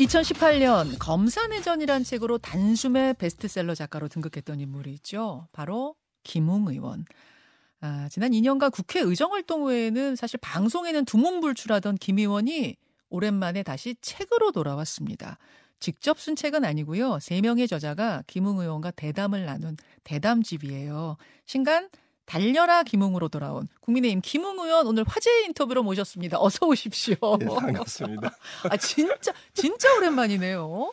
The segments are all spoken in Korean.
2018년 검사내전이란 책으로 단숨에 베스트셀러 작가로 등극했던 인물이 있죠. 바로 김웅 의원. 아, 지난 2년간 국회 의정활동 후에는 사실 방송에는 두문불출하던 김 의원이 오랜만에 다시 책으로 돌아왔습니다. 직접 쓴 책은 아니고요. 세 명의 저자가 김웅 의원과 대담을 나눈 대담집이에요. 신간 달려라 김웅으로 돌아온 국민의힘 김웅 의원 오늘 화제 인터뷰로 모셨습니다. 어서 오십시오. 네, 반갑습니다. 아 진짜 진짜 오랜만이네요.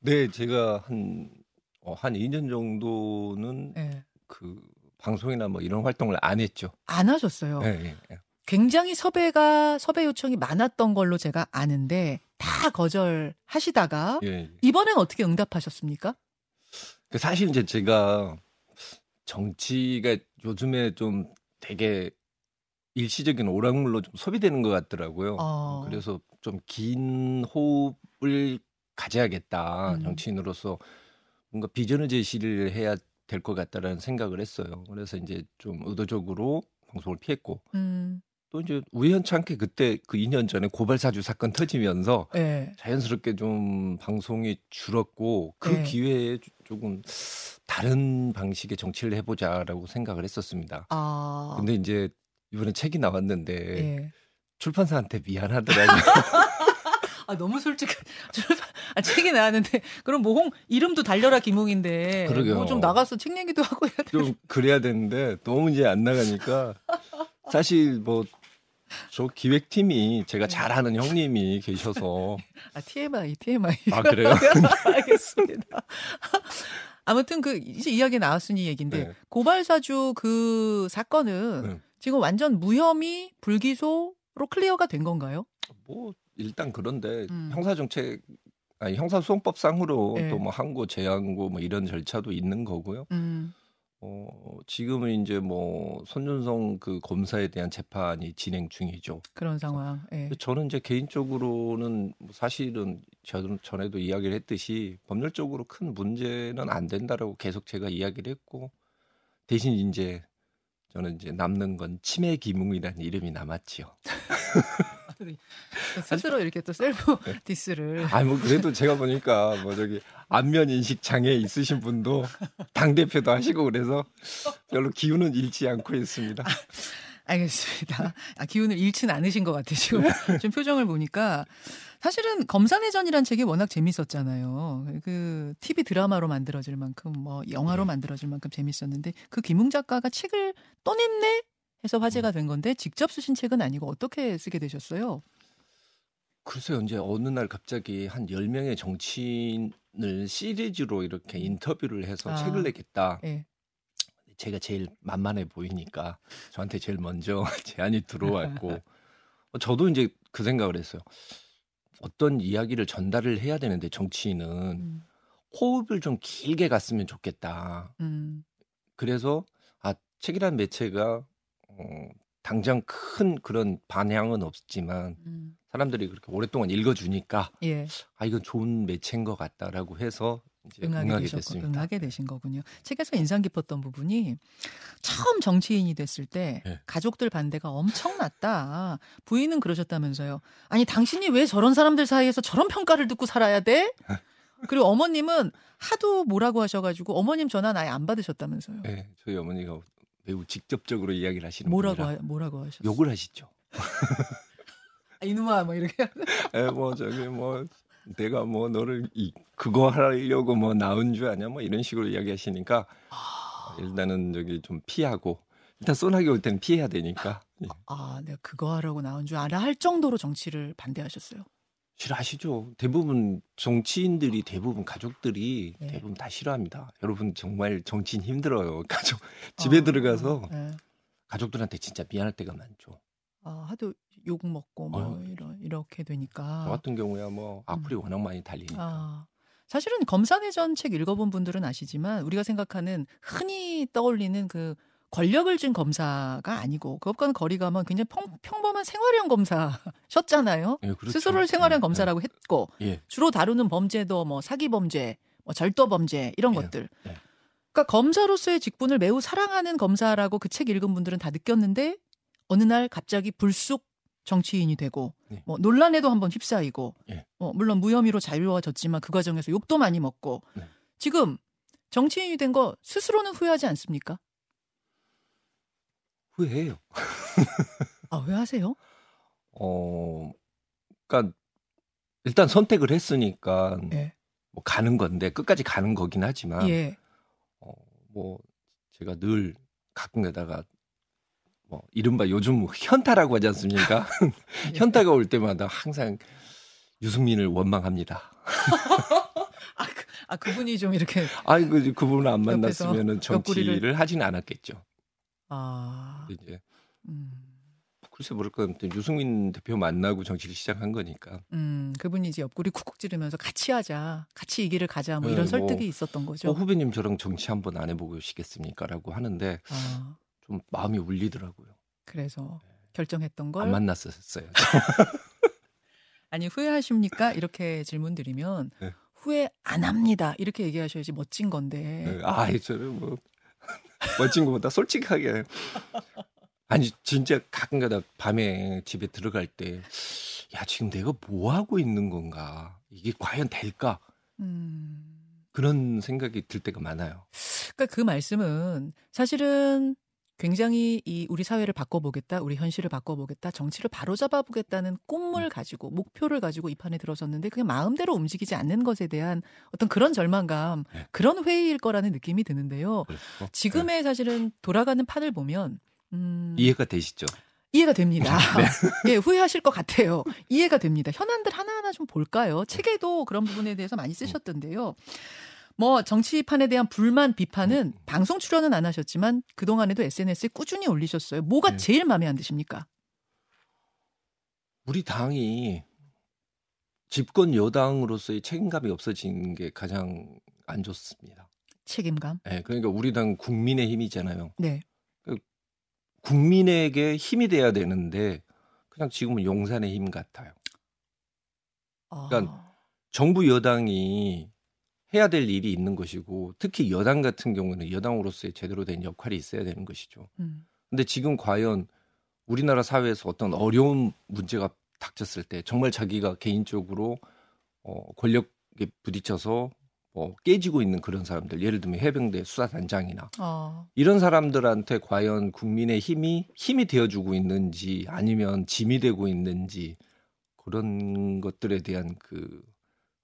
네, 제가 한, 어, 한 2년 정도는 네. 그 방송이나 뭐 이런 활동을 안 했죠. 안 하셨어요. 네, 네, 네. 굉장히 섭외가 섭외 요청이 많았던 걸로 제가 아는데 다 거절하시다가. 이번엔 어떻게 응답하셨습니까? 그 사실 이제 제가 정치가 요즘에 좀 되게 일시적인 오락물로 좀 소비되는 것 같더라고요. 어. 그래서 좀 긴 호흡을 가져야겠다. 음. 정치인으로서 뭔가 비전을 제시를 해야 될 것 같다라는 생각을 했어요. 그래서 이제 좀 의도적으로 방송을 피했고 음, 또 이제 우연찮게 그때 그 2년 전에 고발 사주 사건 터지면서 네. 자연스럽게 좀 방송이 줄었고 그 네. 기회에 조- 조금 다른 방식의 정치를 해보자라고 생각을 했었습니다. 아, 근데 이제 이번에 책이 나왔는데 예. 출판사한테 미안하더라고요. 아 너무 솔직한 아, 책이 나왔는데 그럼 뭐홍 이름도 달려라 김홍인데. 뭐 좀 나가서 책 얘기도 하고 해야 돼. 좀 그래야 되는데 너무 이제 안 나가니까 사실 뭐 저 기획팀이 제가 잘 아는 형님이 계셔서 아 TMI TMI. 아 그래요? 알겠습니다. 아무튼 그 이제 이야기 나왔으니 얘긴데 네. 고발사주 그 사건은 네. 지금 완전 무혐의 불기소로 clear가 된 건가요? 뭐 일단 그런데 음. 형사정책 아니 형사소송법상으로 네. 또뭐 항고 재항고 뭐 이런 절차도 있는 거고요. 음, 어 지금은 이제 뭐 손준성 그 검사에 대한 재판이 진행 중이죠. 그런 상황. 예. 저는 이제 개인적으로는 뭐 사실은 저- 전에도 이야기를 했듯이 법률적으로 큰 문제는 안 된다라고 계속 제가 이야기를 했고 대신 이제 저는 이제 남는 건 치매 김웅이라는 이름이 남았지요. 스스로 이렇게 또 셀프 네. diss를. 아뭐 그래도 제가 보니까 뭐 저기 안면 인식 장애 있으신 분도 당 대표도 하시고 그래서 별로 기운은 잃지 않고 있습니다. 알겠습니다. 아, 기운을 잃진 않으신 것 같아요. 지금 좀 표정을 보니까. 사실은 검사내전이란 책이 워낙 재밌었잖아요. 그 TV 드라마로 만들어질 만큼 뭐 영화로 네. 만들어질 만큼 재밌었는데 그 김웅 작가가 책을 또 냈네 해서 화제가 된 건데 직접 쓰신 책은 아니고 어떻게 쓰게 되셨어요? 글쎄요, 이제 어느 날 갑자기 한 10명의 정치인을 시리즈로 이렇게 인터뷰를 해서 아. 책을 내겠다. 예. 제가 제일 만만해 보이니까 저한테 제일 먼저 제안이 들어왔고 어, 저도 이제 그 생각을 했어요. 어떤 이야기를 전달을 해야 되는데 정치인은 음, 호흡을 좀 길게 갔으면 좋겠다. 음, 그래서 아 책이란 매체가 어, 당장 큰 그런 반향은 없지만 음. 사람들이 그렇게 오랫동안 읽어주니까 예. 아 이건 좋은 매체인 것 같다라고 해서 응하게, 응하게 되셨고, 됐습니다. 응하게 되신 거군요. 책에서 인상 깊었던 부분이 처음 정치인이 됐을 때 네. 가족들 반대가 엄청났다. 부인은 그러셨다면서요. 아니 당신이 왜 저런 사람들 사이에서 저런 평가를 듣고 살아야 돼? 그리고 어머님은 하도 뭐라고 하셔가지고 어머님 전화는 아예 안 받으셨다면서요. 네, 저희 어머니가 매우 직접적으로 이야기를 하시는 뭐라고 분이라 하, 뭐라고 하셨어요? 욕을 하시죠. 아, 이놈아 뭐 이렇게. 에, 뭐 저기 뭐 내가 뭐 너를 이, 그거 하려고 뭐 나온 줄 아냐 뭐 이런 식으로 이야기하시니까 일단은 저기 좀 피하고 일단 소나기 올 때는 피해야 되니까 예. 아, 내가 그거 하라고 나온 줄 알아 할 정도로 정치를 반대하셨어요. 싫어하시죠. 대부분 정치인들이 대부분 가족들이 네. 대부분 다 싫어합니다. 여러분 정말 정치인 힘들어요. 가족 집에 어, 들어가서 어, 예. 가족들한테 진짜 미안할 때가 많죠. 아, 하도 욕 먹고 뭐 어. 이러, 이렇게 되니까. 저 같은 경우야 뭐 악플이 워낙 많이 달리니까. 아, 사실은 검사내전 책 읽어본 분들은 아시지만 우리가 생각하는 흔히 떠올리는 그 권력을 쥔 검사가 아니고 그것과는 거리가 먼 굉장히 평, 평범한 생활형 검사셨잖아요. 예, 그렇죠. 스스로를 생활형 예, 검사라고 했고 예. 주로 다루는 범죄도 뭐 사기 범죄, 뭐 절도 범죄 이런 예, 것들. 예. 그러니까 검사로서의 직분을 매우 사랑하는 검사라고 그 책 읽은 분들은 다 느꼈는데 어느 날 갑자기 불쑥 정치인이 되고 네. 뭐 논란에도 한번 휩싸이고 예. 어, 물론 무혐의로 자유로워졌지만 그 과정에서 욕도 많이 먹고 네. 지금 정치인이 된 거 스스로는 후회하지 않습니까? 후회해요. 아, 후회하세요? 어, 그러니까 일단 선택을 했으니까 예. 뭐 가는 건데 끝까지 가는 거긴 하지만 예. 어, 뭐 제가 늘 가끔가다가 뭐 이른바 요즘 현타라고 하지 않습니까? 예. 현타가 올 때마다 항상 유승민을 원망합니다. 아, 그, 아 그분이 좀 이렇게 아이고 그분을 안 옆에서 만났으면 정치를 하지는 않았겠죠. 아, 이제 음, 글쎄 모를까 아무튼 유승민 대표 만나고 정치를 시작한 거니까. 음, 그분이 이제 옆구리 쿡쿡 찌르면서 같이 하자, 같이 이 길을 가자, 뭐 이런 네, 뭐, 설득이 있었던 거죠. 어, 후배님 저랑 정치 한번 안 해보시겠습니까?라고 하는데 아, 좀 마음이 울리더라고요. 그래서 결정했던 걸 안 만났었어요. 아니 후회하십니까? 이렇게 질문 드리면 네. 후회 안 합니다. 이렇게 얘기하셔야지 멋진 건데. 아, 저는 뭐 멋진 것보다 솔직하게 아니 진짜 가끔가다 밤에 집에 들어갈 때 야 지금 내가 뭐 하고 있는 건가 이게 과연 될까 음. 그런 생각이 들 때가 많아요. 그러니까 그 말씀은 사실은 굉장히 이 우리 사회를 바꿔보겠다, 우리 현실을 바꿔보겠다, 정치를 바로잡아 보겠다는 꿈을 음. 가지고 목표를 가지고 이 판에 들어섰는데 그냥 마음대로 움직이지 않는 것에 대한 어떤 그런 절망감, 네. 그런 회의일 거라는 느낌이 드는데요. 그래서, 지금의 사실은 돌아가는 판을 보면 음, 네, 이해가 되시죠? 이해가 됩니다. 네. 예, 후회하실 것 같아요. 이해가 됩니다. 현안들 하나하나 좀 볼까요? 책에도 그런 부분에 대해서 많이 쓰셨던데요. 뭐 정치판에 대한 불만 비판은 음. 방송 출연은 안 하셨지만 그동안에도 SNS에 꾸준히 올리셨어요. 뭐가 네. 제일 마음에 안 드십니까? 우리 당이 집권 여당으로서의 책임감이 없어진 게 가장 안 좋습니다. 책임감. 예, 그러니까 우리 당 국민의 힘이잖아요. 네. 국민에게 힘이 돼야 되는데 그냥 지금은 용산의 힘 같아요. 아, 그러니까 정부 여당이 해야 될 일이 있는 것이고 특히 여당 같은 경우는 여당으로서의 제대로 된 역할이 있어야 되는 것이죠. 음, 근데 지금 과연 우리나라 사회에서 어떤 어려운 문제가 닥쳤을 때 정말 자기가 개인적으로 어, 권력에 부딪혀서 뭐 깨지고 있는 그런 사람들 예를 들면 해병대 수사단장이나 아, 이런 사람들한테 과연 국민의 힘이 힘이 되어주고 있는지 아니면 짐이 되고 있는지 그런 것들에 대한 그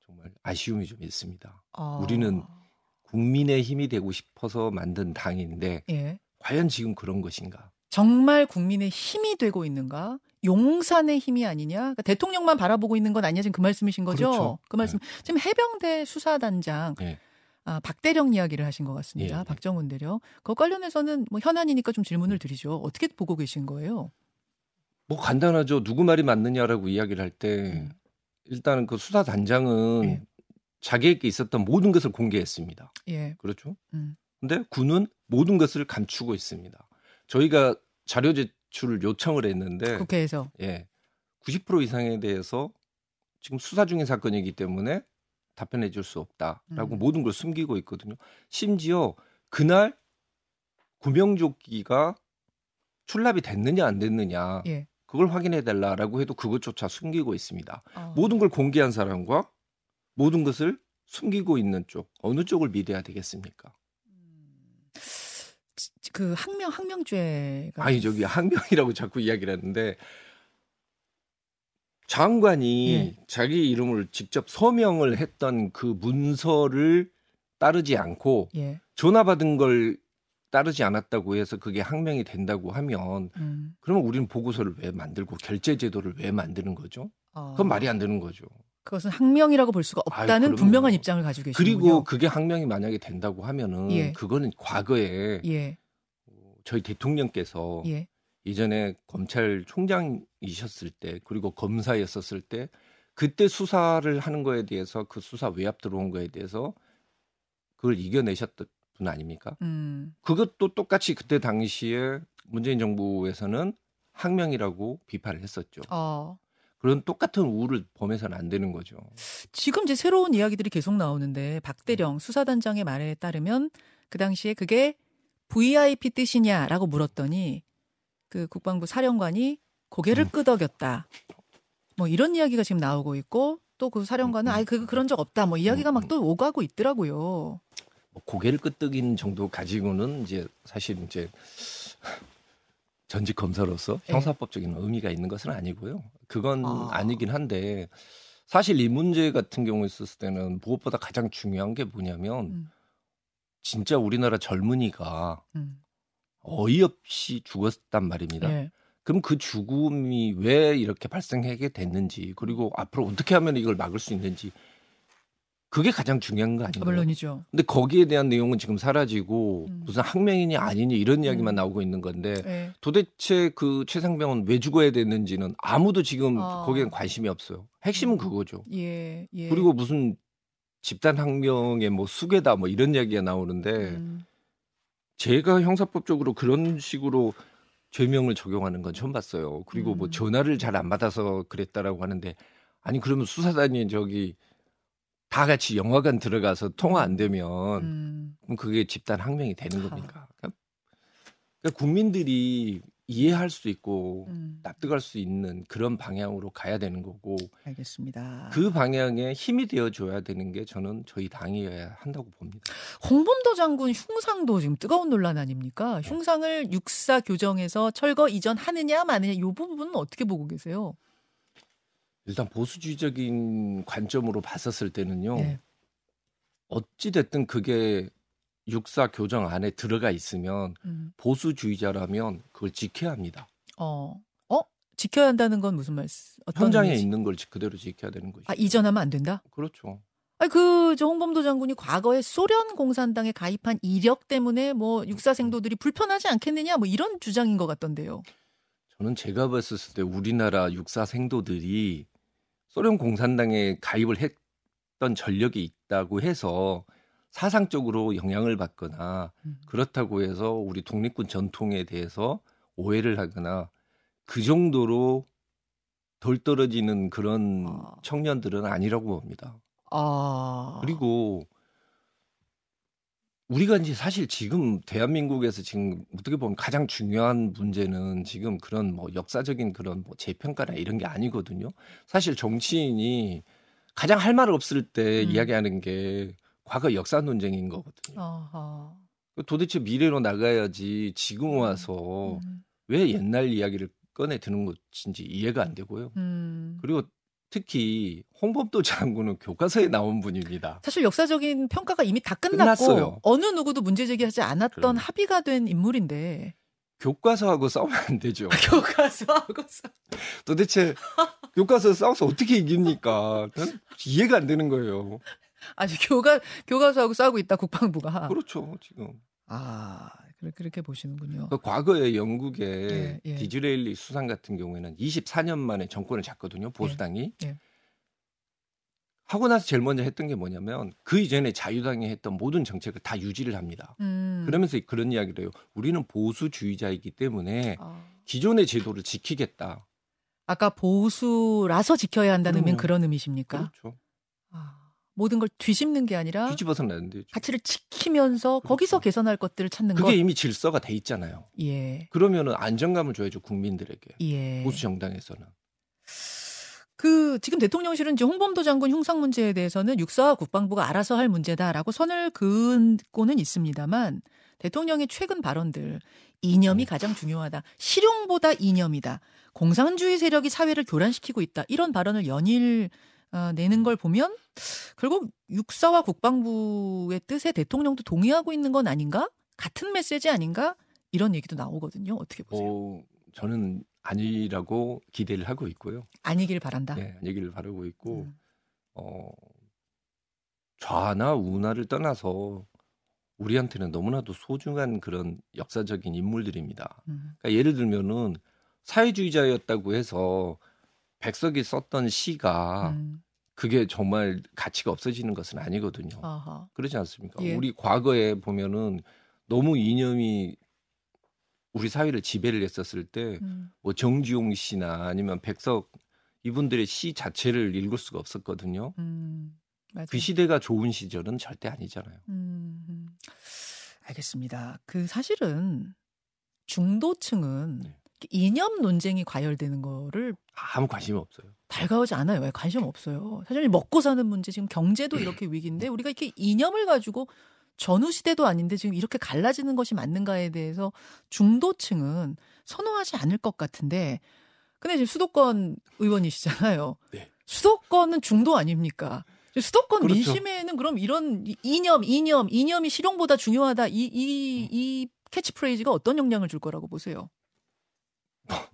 정말 아쉬움이 좀 있습니다. 아. 우리는 국민의 힘이 되고 싶어서 만든 당인데 예. 과연 지금 그런 것인가? 정말 국민의 힘이 되고 있는가? 용산의 힘이 아니냐? 그러니까 대통령만 바라보고 있는 건 아니냐? 지금 그 말씀이신 거죠? 그렇죠. 그 말씀. 지금 해병대 수사단장 네. 아, 박대령 이야기를 하신 것 같습니다. 예, 예. 박정훈 대령. 그 관련해서는 뭐 현안이니까 좀 질문을 드리죠. 어떻게 보고 계신 거예요? 뭐 간단하죠. 누구 말이 맞느냐라고 이야기를 할때 음. 일단은 그 수사단장은 예. 자기에게 있었던 모든 것을 공개했습니다. 예. 그렇죠? 음. 근데 군은 모든 것을 감추고 있습니다. 저희가 자료 제출을 요청을 했는데 국회에서. 예. 90% 이상에 대해서 지금 수사 중인 사건이기 때문에 답변해 줄 수 없다라고 음. 모든 걸 숨기고 있거든요. 심지어 그날 구명조끼가 출납이 됐느냐 안 됐느냐 예. 그걸 확인해 달라라고 해도 그것조차 숨기고 있습니다. 어. 모든 걸 공개한 사람과 모든 것을 숨기고 있는 쪽 어느 쪽을 믿어야 되겠습니까? 지- 그 항명 항명죄가 아니 저기 항명이라고 자꾸 이야기를 하는데 장관이 예. 자기 이름을 직접 서명을 했던 그 문서를 따르지 않고 예. 전화 받은 걸 따르지 않았다고 해서 그게 항명이 된다고 하면 음. 그러면 우리는 보고서를 왜 만들고 결제 제도를 왜 만드는 거죠? 어. 그건 말이 안 되는 거죠. 그것은 항명이라고 볼 수가 아유, 없다는 그럼요. 분명한 입장을 가지고 계시군요. 그리고 그게 항명이 만약에 된다고 하면은 예. 그거는 과거에 예. 저희 대통령께서 예. 이전에 검찰총장이셨을 때 그리고 검사였었을 때 그때 수사를 하는 거에 대해서 그 수사 외압 들어온 거에 대해서 그걸 이겨내셨던 분 아닙니까? 음. 그것도 똑같이 그때 당시에 문재인 정부에서는 항명이라고 비판을 했었죠. 어. 그런 똑같은 우를 범해서는 안 되는 거죠. 지금 이제 새로운 이야기들이 계속 나오는데 음. 박대령 수사단장의 말에 따르면 그 당시에 그게 VIP 뜻이냐라고 물었더니 그 국방부 사령관이 고개를 음. 끄덕였다. 뭐 이런 이야기가 지금 나오고 있고 또 그 사령관은 음, 음. 아이 그 그런 적 없다. 뭐 이야기가 음, 막또 오가고 있더라고요. 뭐 고개를 끄덕이는 정도 가지고는 이제 사실 이제 전직 검사로서 네. 형사법적인 의미가 있는 것은 아니고요. 그건 아. 아. 니긴 한데 사실 이 문제 같은 경우에 있었을 때는 무엇보다 가장 중요한 게 뭐냐면 음. 진짜 우리나라 젊은이가 음. 어이없이 죽었단 말입니다. 예. 그럼 그 죽음이 왜 이렇게 발생하게 됐는지 그리고 앞으로 어떻게 하면 이걸 막을 수 있는지 그게 가장 중요한 거 아닌가요? 물론이죠. 근데 거기에 대한 내용은 지금 사라지고 음. 무슨 학명이니 아니니 이런 이야기만 음. 나오고 있는 건데 예. 도대체 그 최상병은 왜 죽어야 됐는지는 아무도 지금 아. 거기엔 관심이 없어요. 핵심은 그거죠. 예. 예. 그리고 무슨 집단 학명의 뭐 수괴다 뭐 이런 이야기가 나오는데 음. 제가 형사법적으로 그런 식으로 죄명을 적용하는 건 처음 봤어요. 그리고 뭐 음. 전화를 잘 안 받아서 그랬다라고 하는데 아니 그러면 수사단이 저기 다 같이 영화관 들어가서 통화 안 되면 음. 그럼 그게 집단 항명이 되는. 겁니까? 그러니까 그러니까 국민들이 이해할 수 있고 음. 납득할 수 있는 그런 방향으로 가야 되는 거고 알겠습니다. 그 방향에 힘이 되어 줘야 되는 게 저는 저희 당이어야 한다고 봅니다. 홍범도 장군 흉상도 지금 뜨거운 논란 아닙니까? 네. 흉상을 육사 교정해서 철거 이전하느냐 마느냐 이 부분은 어떻게 보고 계세요? 일단 보수주의적인 관점으로 봤었을 때는요. 예. 어찌 됐든 그게 육사 교정 안에 들어가 있으면 음. 보수주의자라면 그걸 지켜야 합니다. 어. 어? 지켜야 한다는 건 무슨 말씀? 어떤 현장에 의미지? 있는 걸 그대로 지켜야 되는 거죠. 아, 이전하면 안 된다? 그렇죠. 아니 그저 홍범도 장군이 과거에 소련 공산당에 가입한 이력 때문에 뭐 육사 생도들이 불편하지 않겠느냐 뭐 이런 주장인 것 같던데요. 저는 제가 봤을 때 우리나라 육사 생도들이 소련 공산당에 가입을 했던 전력이 있다고 해서 사상적으로 영향을 받거나 음. 그렇다고 해서 우리 독립군 전통에 대해서 오해를 하거나 그 정도로 덜 떨어지는 그런 아. 청년들은 아니라고 봅니다. 아 그리고 우리가 이제 사실 지금 대한민국에서 지금 어떻게 보면 가장 중요한 문제는 지금 그런 뭐 역사적인 그런 뭐 재평가나 이런 게 아니거든요. 사실 정치인이 가장 할 말 없을 때 음. 이야기하는 게 과거 역사 논쟁인 거거든요. 아하. 도대체 미래로 나가야지 지금 와서 음. 왜 옛날 이야기를 꺼내 드는 것인지 이해가 안 되고요. 음. 그리고 특히 홍범도 장군은 교과서에 나온 분입니다. 사실 역사적인 평가가 이미 다 끝났고 끝났어요. 어느 누구도 문제 제기하지 않았던 그럼요. 합의가 된 인물인데 교과서하고 싸우면 안 되죠. 교과서하고 싸- 도대체 교과서 싸워서 어떻게 이깁니까? 난 이해가 안 되는 거예요. 아니 교과 교과서하고 싸우고 있다 국방부가 그렇죠, 지금. 아 그렇게 보시는군요. 그 과거에 영국의 예, 예. 디즈레일리 수상 같은 경우에는 24년 만에 정권을 잡거든요, 보수당이. 예. 하고 나서 제일 먼저 했던 게 뭐냐면 그 이전에 자유당이 했던 모든 정책을 다 유지를 합니다. 음. 그러면서 그런 이야기를 해요. 우리는 보수주의자이기 때문에 아. 기존의 제도를 지키겠다. 아까 보수라서 지켜야 한다는 의미는. 그런 의미십니까? 그렇죠. 아, 모든 걸 뒤집는 게 아니라 뒤집어서는 안 되죠. 가치를 지키면서 거기서 그렇죠. 개선할 것들을 찾는 그게 것. 이미 질서가 돼 있잖아요. 예. 그러면은 안정감을 줘야죠 국민들에게 예. 보수 정당에서는. 그 지금 대통령실은 이제 홍범도 장군 흉상 문제에 대해서는 육사와 국방부가 알아서 할 문제다라고 선을 그은고는 있습니다만 대통령의 최근 발언들 이념이 음. 가장 중요하다. 실용보다 이념이다. 공산주의 세력이 사회를 교란시키고 있다. 이런 발언을 연일 어, 내는 걸 보면 결국 육사와 국방부의 뜻에 대통령도 동의하고 있는 건 아닌가? 같은 메시지 아닌가? 이런 얘기도 나오거든요. 어떻게 보세요? 어, 저는 아니라고 기대를 하고 있고요. 아니길 바란다. 예, 아니기를 바라고 있고 음. 어, 좌나 우나를 떠나서 우리한테는 너무나도 소중한 그런 역사적인 인물들입니다. 음. 그러니까 예를 들면은 사회주의자였다고 해서 백석이 썼던 시가 음. 그게 정말 가치가 없어지는 것은 아니거든요. 아하. 그러지 않습니까? 예. 우리 과거에 보면은 너무 이념이 우리 사회를 지배를 했었을 때뭐 음. 정지용 씨나 아니면 백석 이분들의 시 자체를 읽을 수가 없었거든요. 음. 그 시대가 좋은 시절은 절대 아니잖아요. 음, 음. 알겠습니다. 그 사실은 중도층은 네. 이념 논쟁이 과열되는 거를 아무 관심이 없어요. 달가오지 않아요. 왜 관심 없어요. 사실 먹고 사는 문제 지금 경제도 이렇게 위기인데 우리가 이렇게 이념을 가지고 전후 시대도 아닌데 지금 이렇게 갈라지는 것이 맞는가에 대해서 중도층은 선호하지 않을 것 같은데 근데 지금 수도권 의원이시잖아요. 네. 수도권은 중도 아닙니까? 수도권 그렇죠. 민심에는 그럼 이런 이- 이념, 이념, 이념이 실용보다 중요하다. 이, 이, 이 캐치프레이즈가 어떤 영향을 줄 거라고 보세요?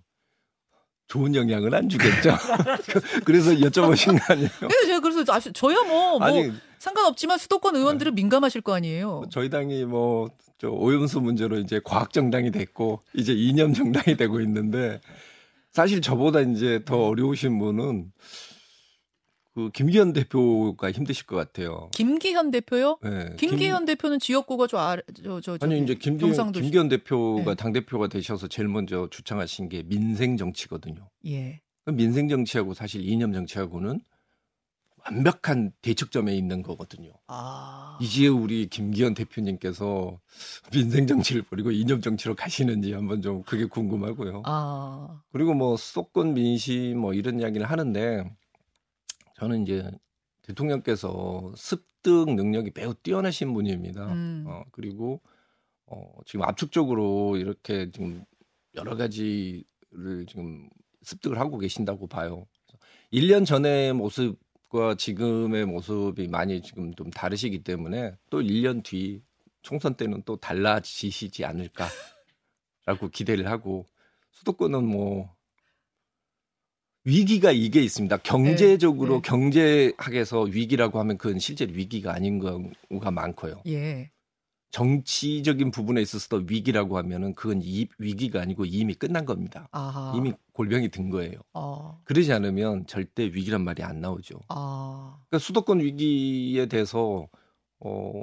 좋은 영향은 안 주겠죠. 그래서 여쭤보신 거 아니에요? 네, 제가 그래서 아시- 저야 뭐, 뭐 아니 상관없지만 수도권 의원들은 민감하실 거 아니에요. 저희 당이 뭐 저 오염수 문제로 이제 과학 정당이 됐고 이제 이념 정당이 되고 있는데 사실 저보다 이제 더 어려우신 분은 그 김기현 대표가 힘드실 것 같아요. 김기현 대표요? 네, 김기현 대표는 지역구가 저 아래 저저 아니 이제 김기현, 경상도 김기현 대표가 네. 당 대표가 되셔서 제일 먼저 주창하신 게 민생 정치거든요. 예. 민생 정치하고 사실 이념 정치하고는 완벽한 대척점에 있는 거거든요. 아. 이제 우리 김기현 대표님께서 민생 정치를 버리고 이념 정치로 가시는지 한번 좀 그게 궁금하고요. 아. 그리고 뭐 수도권 민심 뭐 이런 이야기를 하는데 저는 이제 대통령께서 습득 능력이 매우 뛰어나신 분입니다. 음. 어, 그리고 어, 지금 압축적으로 이렇게 지금 여러 가지를 지금 습득을 하고 계신다고 봐요. 1년 전의 모습과 지금의 모습이 많이 지금 좀 다르시기 때문에 또 1년 뒤 총선 때는 또 달라지시지 않을까라고 기대를 하고 수도권은 뭐 위기가 이게 있습니다. 경제적으로 네. 경제학에서 위기라고 하면 그건 실제 위기가 아닌 경우가 많고요. 예. 정치적인 부분에 있어서도 위기라고 하면은 그건 이, 위기가 아니고 이미 끝난 겁니다. 아하. 이미 골병이 든 거예요. 어. 그러지 않으면 절대 위기란 말이 안 나오죠. 아. 그러니까 수도권 위기에 대해서 어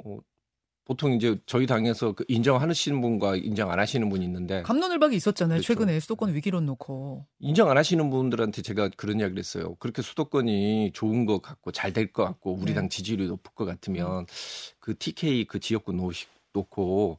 보통 이제 저희 당에서 그 인정하시는 분과 인정 안 하시는 분이 있는데 감론을박이 있었잖아요. 그렇죠. 최근에 수도권 위기론 놓고. 인정 안 하시는 분들한테 제가 그런 이야기를 했어요. 그렇게 수도권이 좋은 것 같고 잘 될 것 같고 우리 네. 당 지지율이 높을 것 같으면 그 TK 그 지역구 놓으시, 놓고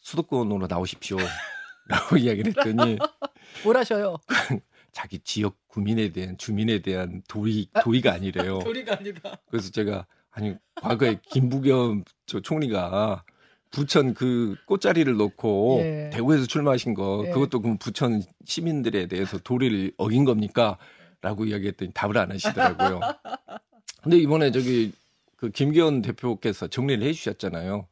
수도권으로 나오십시오. 라고 이야기를 했더니 뭘 하셔요? 자기 지역 구민에 대한 주민에 대한 도의 도의가 아니래요. 도리가 아니다. 그래서 제가 아니 과거에 김부겸 저 총리가 부천 그 꽃자리를 놓고 예. 대구에서 출마하신 거 예. 그것도 그럼 부천 시민들에 대해서 도리를 어긴 겁니까? 라고 이야기했더니 답을 안 하시더라고요. 근데 이번에 저기 그 김기현 대표께서 정리를 해 주셨잖아요.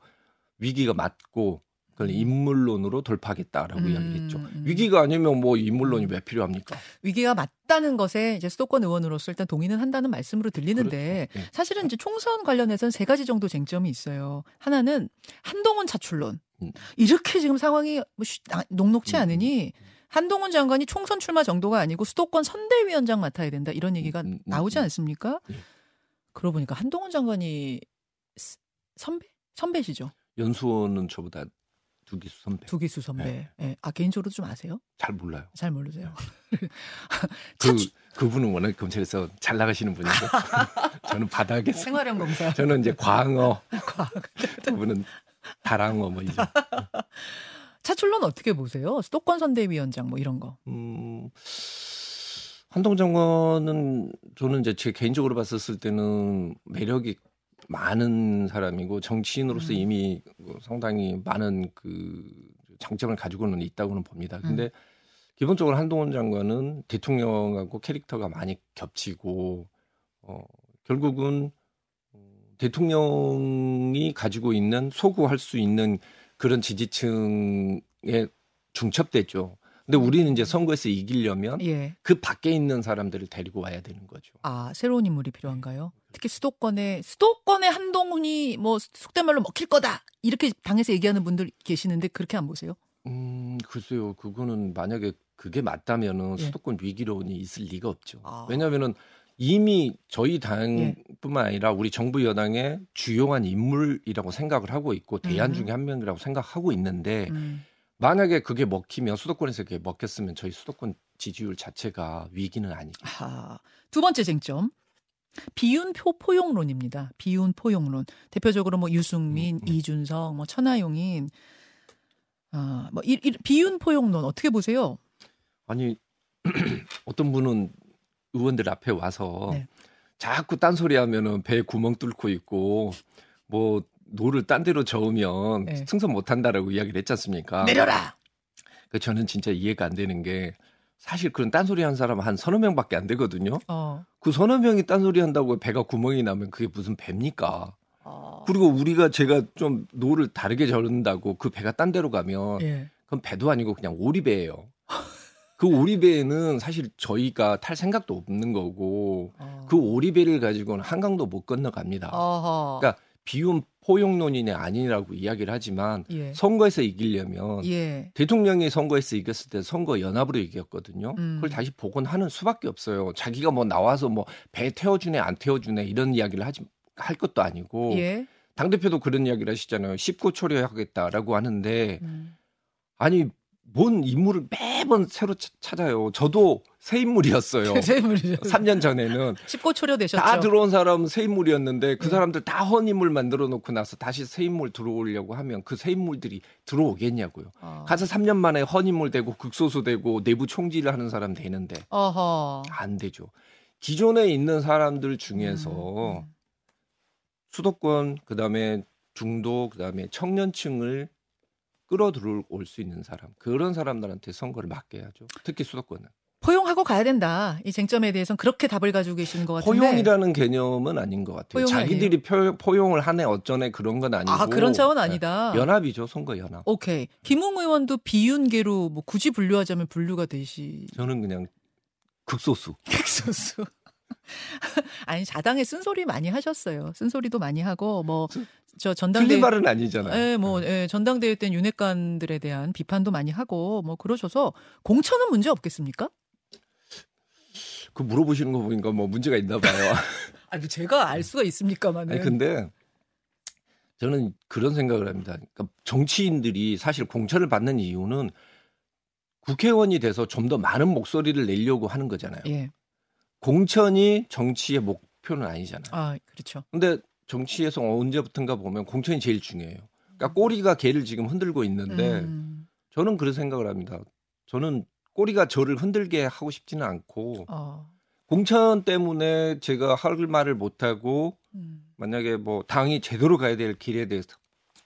위기가 맞고 그걸 인물론으로 돌파하겠다라고 음, 이야기를 했죠. 음. 위기가 아니면 뭐 인물론이 왜 필요합니까? 위기가 맞다는 것에 이제 수도권 의원으로서 일단 동의는 한다는 말씀으로 들리는데 그렇죠. 네. 사실은 이제 총선 관련해서는 세 가지 정도 쟁점이 있어요. 하나는 한동훈 차출론. 음. 이렇게 지금 상황이 뭐 쉬- 아, 녹록치 음, 않으니 한동훈 장관이 총선 출마 정도가 아니고 수도권 선대위원장 맡아야 된다 이런 얘기가 음, 음, 나오지 음. 않습니까? 예. 그러고 보니까 한동훈 장관이 스- 선배 선배시죠. 연수원은 저보다 두 기수 선배. 두기수 선배. 네. 예. 아 개인적으로 좀 아세요? 잘 몰라요. 잘 모르세요. 그 차출- 그분은 워낙 검찰에서 잘 나가시는 분인데 저는 바닥에서 생활형 검사. 저는 이제 광어 그분은 다랑어 뭐 이제 차출론 어떻게 보세요? 수도권 선대위원장 뭐 이런 거. 음 한동 장관은 저는 이제 제 개인적으로 봤었을 때는 매력이 많은 사람이고 정치인으로서 음. 이미 상당히 많은 그 장점을 가지고는 있다고는 봅니다. 근데 기본적으로 한동훈 장관은 대통령하고 캐릭터가 많이 겹치고 어 결국은 대통령이 가지고 있는 소구할 수 있는 그런 지지층에 중첩됐죠. 근데 우리는 이제 선거에서 이기려면 예. 그 밖에 있는 사람들을 데리고 와야 되는 거죠. 아, 새로운 인물이 필요한가요? 특히 수도권에 수도권에 한동훈이 뭐 속된 말로 먹힐 거다. 이렇게 당에서 얘기하는 분들 계시는데 그렇게 안 보세요? 음, 글쎄요. 그거는 만약에 그게 맞다면은 예. 수도권 위기론이 있을 리가 없죠. 아. 왜냐하면은 이미 저희 예. 당뿐만 아니라 우리 정부 여당의 주요한 인물이라고 생각을 하고 있고 대안 음. 중에 한 명이라고 생각하고 있는데 음. 만약에 그게 먹히면 수도권에서 그게 먹혔으면 저희 수도권 지지율 자체가 위기는 아니죠. 아, 두 번째 쟁점. 비윤표 포용론입니다. 비윤 포용론. 대표적으로 뭐 유승민, 음, 음. 이준석, 뭐 천하용인 아, 뭐 이, 이, 비윤 포용론 어떻게 보세요? 아니 어떤 분은 의원들 앞에 와서 네. 자꾸 딴소리 하면은 배에 구멍 뚫고 있고 뭐 노를 딴 데로 저으면 네. 승선 못 한다라고 이야기를 했지 않습니까? 내려라. 그 저는 진짜 이해가 안 되는 게 사실 그런 딴소리 한 사람 한 서너 명밖에 안 되거든요. 어. 그 서너 명이 딴소리 한다고 배가 구멍이 나면 그게 무슨 배입니까? 어. 그리고 우리가 제가 좀 노를 다르게 저른다고 그 배가 딴 데로 가면 예. 그건 배도 아니고 그냥 오리배예요. 그 오리배는 사실 저희가 탈 생각도 없는 거고 어. 그 오리배를 가지고는 한강도 못 건너갑니다. 어허. 그러니까 비움 포용론이네 아니라고 이야기를 하지만 예. 선거에서 이기려면 예. 대통령이 선거에서 이겼을 때 선거 연합으로 이겼거든요. 음. 그걸 다시 복원하는 수밖에 없어요. 자기가 뭐 나와서 뭐 배 태워주네 안 태워주네 이런 이야기를 하지 할 것도 아니고 예. 당 대표도 그런 이야기를 하시잖아요. 19 초려하겠다라고 하는데 음. 아니 뭔 인물을 매번 새로 차- 찾아요. 저도 새 인물이었어요. 새 인물이죠. 3년 전에는 19초려 되셨죠. 다 들어온 사람은 새 인물이었는데 그 네. 사람들 다 헌인물 만들어 놓고 나서 다시 새 인물 들어오려고 하면 그 새 인물들이 들어오겠냐고요. 어. 가서 3년 만에 헌인물 되고 극소수 되고 내부 총질을 하는 사람 되는데 어허. 안 되죠. 기존에 있는 사람들 중에서 음, 수도권 그다음에 중도 그다음에 청년층을 끌어들어올 수 있는 사람 그런 사람들한테 선거를 맡겨야죠. 특히 수도권은 포용하고 가야 된다. 이 쟁점에 대해서는 그렇게 답을 가지고 계시는 것 같은데. 포용이라는 개념은 아닌 것 같아요. 자기들이 표, 포용을 하네 어쩌네 그런 건 아니고 아 그런 차원 아니다. 네, 연합이죠 선거 연합. 오케이. 김웅 의원도 비윤계로 뭐 굳이 분류하자면 분류가 되시. 저는 그냥 극소수. 백소수. 아니 자당에 쓴소리 많이 하셨어요. 쓴소리도 많이 하고 뭐 저 전당대 틀린 말은 아니잖아요. 예, 뭐 예, 전당대회 때 윤핵관들에 대한 비판도 많이 하고 뭐 그러셔서 공천은 문제 없겠습니까? 그 물어보시는 거 보니까 뭐 문제가 있나 봐요. 아니 뭐 제가 알 수가 있습니까만은. 아니 근데 저는 그런 생각을 합니다. 그러니까 정치인들이 사실 공천을 받는 이유는 국회의원이 돼서 좀 더 많은 목소리를 내려고 하는 거잖아요. 예. 공천이 정치의 목표는 아니잖아요. 아 그렇죠. 근데 정치에서 언제부턴가 보면 공천이 제일 중요해요. 그러니까 꼬리가 개를 지금 흔들고 있는데 음, 저는 그런 생각을 합니다. 저는 꼬리가 저를 흔들게 하고 싶지는 않고 어, 공천 때문에 제가 할 말을 못하고 음, 만약에 뭐 당이 제대로 가야 될 길에 대해서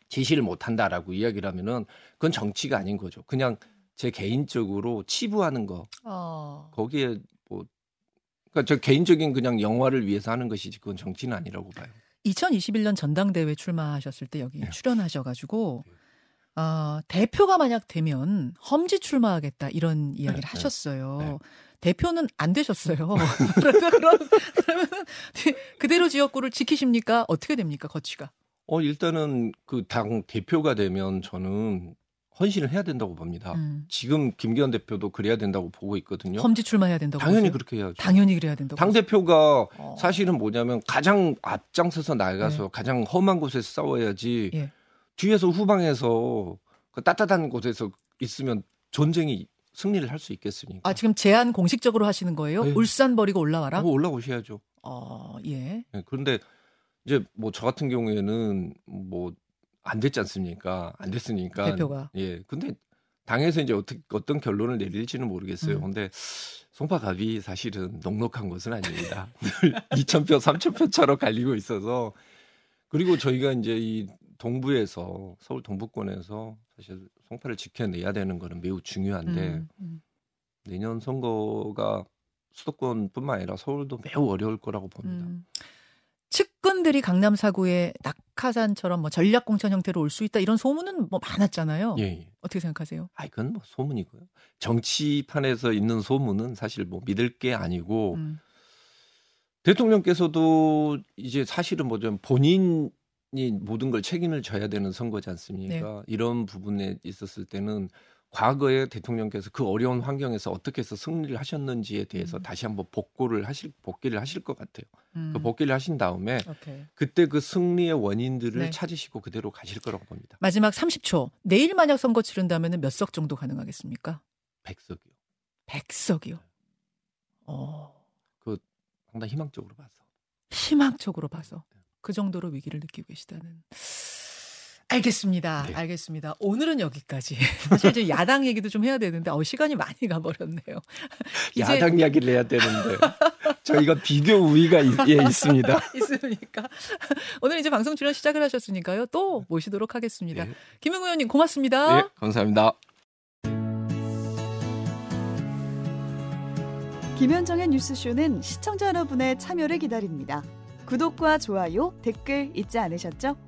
제시를 못한다라고 이야기를 하면은 그건 정치가 아닌 거죠. 그냥 제 개인적으로 치부하는 거 어, 거기에 뭐 그러니까 저 개인적인 그냥 영화를 위해서 하는 것이지 그건 정치는 아니라고 봐요. 2021년 전당대회 출마하셨을 때 여기 네. 출연하셔가지고 어, 대표가 만약 되면 험지 출마하겠다 이런 이야기를 네, 하셨어요. 네. 대표는 안 되셨어요. 그러면 그러면 그대로 지역구를 지키십니까? 어떻게 됩니까? 거취가? 어 일단은 그 당 대표가 되면 저는 헌신을 해야 된다고 봅니다. 음. 지금 김기현 대표도 그래야 된다고 보고 있거든요. 험지 출마해야 된다고 당연히 보세요? 그렇게 해야죠. 당연히 그래야 된다고 당? 대표가 어. 사실은 뭐냐면 가장 앞장서서 나가서 가장 험한 곳에서 싸워야지 예. 뒤에서 후방에서 그 따뜻한 곳에서 있으면 전쟁이 승리를 할 수 있겠습니까? 아 지금 제안 공식적으로 하시는 거예요? 네. 울산 버리고 올라와라? 뭐 올라오셔야죠. 어, 예. 예, 그런데 이제 뭐 저 같은 경우에는 뭐 안 됐지 않습니까? 안 됐으니까. 대표가. 예. 근데 당에서 이제 어떻게 어떤 결론을 내릴지는 모르겠어요. 음. 근데 송파갑이 사실은 넉넉한 것은 아닙니다. 2,000표, 3,000표 차로 갈리고 있어서 그리고 저희가 이제 이 동부에서 서울 동부권에서 사실 송파를 지켜내야 되는 거는 매우 중요한데 음, 음. 내년 선거가 수도권뿐만 아니라 서울도 매우 어려울 거라고 봅니다. 음. 측근들이 강남 사구에 낙 하산처럼 뭐 전략 공천 형태로 올 수 있다 이런 소문은 뭐 많았잖아요. 예, 예. 어떻게 생각하세요? 아, 이건 뭐 소문이고요. 정치판에서 있는 소문은 사실 뭐 믿을 게 아니고 음. 대통령께서도 이제 사실은 뭐 좀 본인이 모든 걸 책임을 져야 되는 선거지 않습니까? 이런 부분에 있었을 때는 과거에 대통령께서 그 어려운 환경에서 어떻게 해서 승리를 하셨는지에 대해서 음. 다시 한번 복고를 하실 복귀를 하실 것 같아요. 음. 그 복귀를 하신 다음에 오케이. 그때 그 승리의 원인들을 네. 찾으시고 그대로 가실 거라고 봅니다. 마지막 30초. 내일 만약 선거 치른다면 몇석 정도 가능하겠습니까? 백석이요. 100석이요. 어. 상당히 희망적으로 봐서. 희망적으로 봐서 그 정도로 위기를 느끼고 계시다는. 알겠습니다. 네. 알겠습니다. 오늘은 여기까지. 사실 이제 야당 얘기도 좀 해야 되는데 어 시간이 많이 가버렸네요. 야당 이야기를 해야 되는데 저희가 비디오 우위가 있, 예, 있습니다. 있습니까? 오늘 이제 방송 출연 시작을 하셨으니까요. 또 모시도록 하겠습니다. 네. 김영 의원님 고맙습니다. 네, 감사합니다. 김현정의 뉴스쇼는 시청자 여러분의 참여를 기다립니다. 구독과 좋아요, 댓글 잊지 않으셨죠?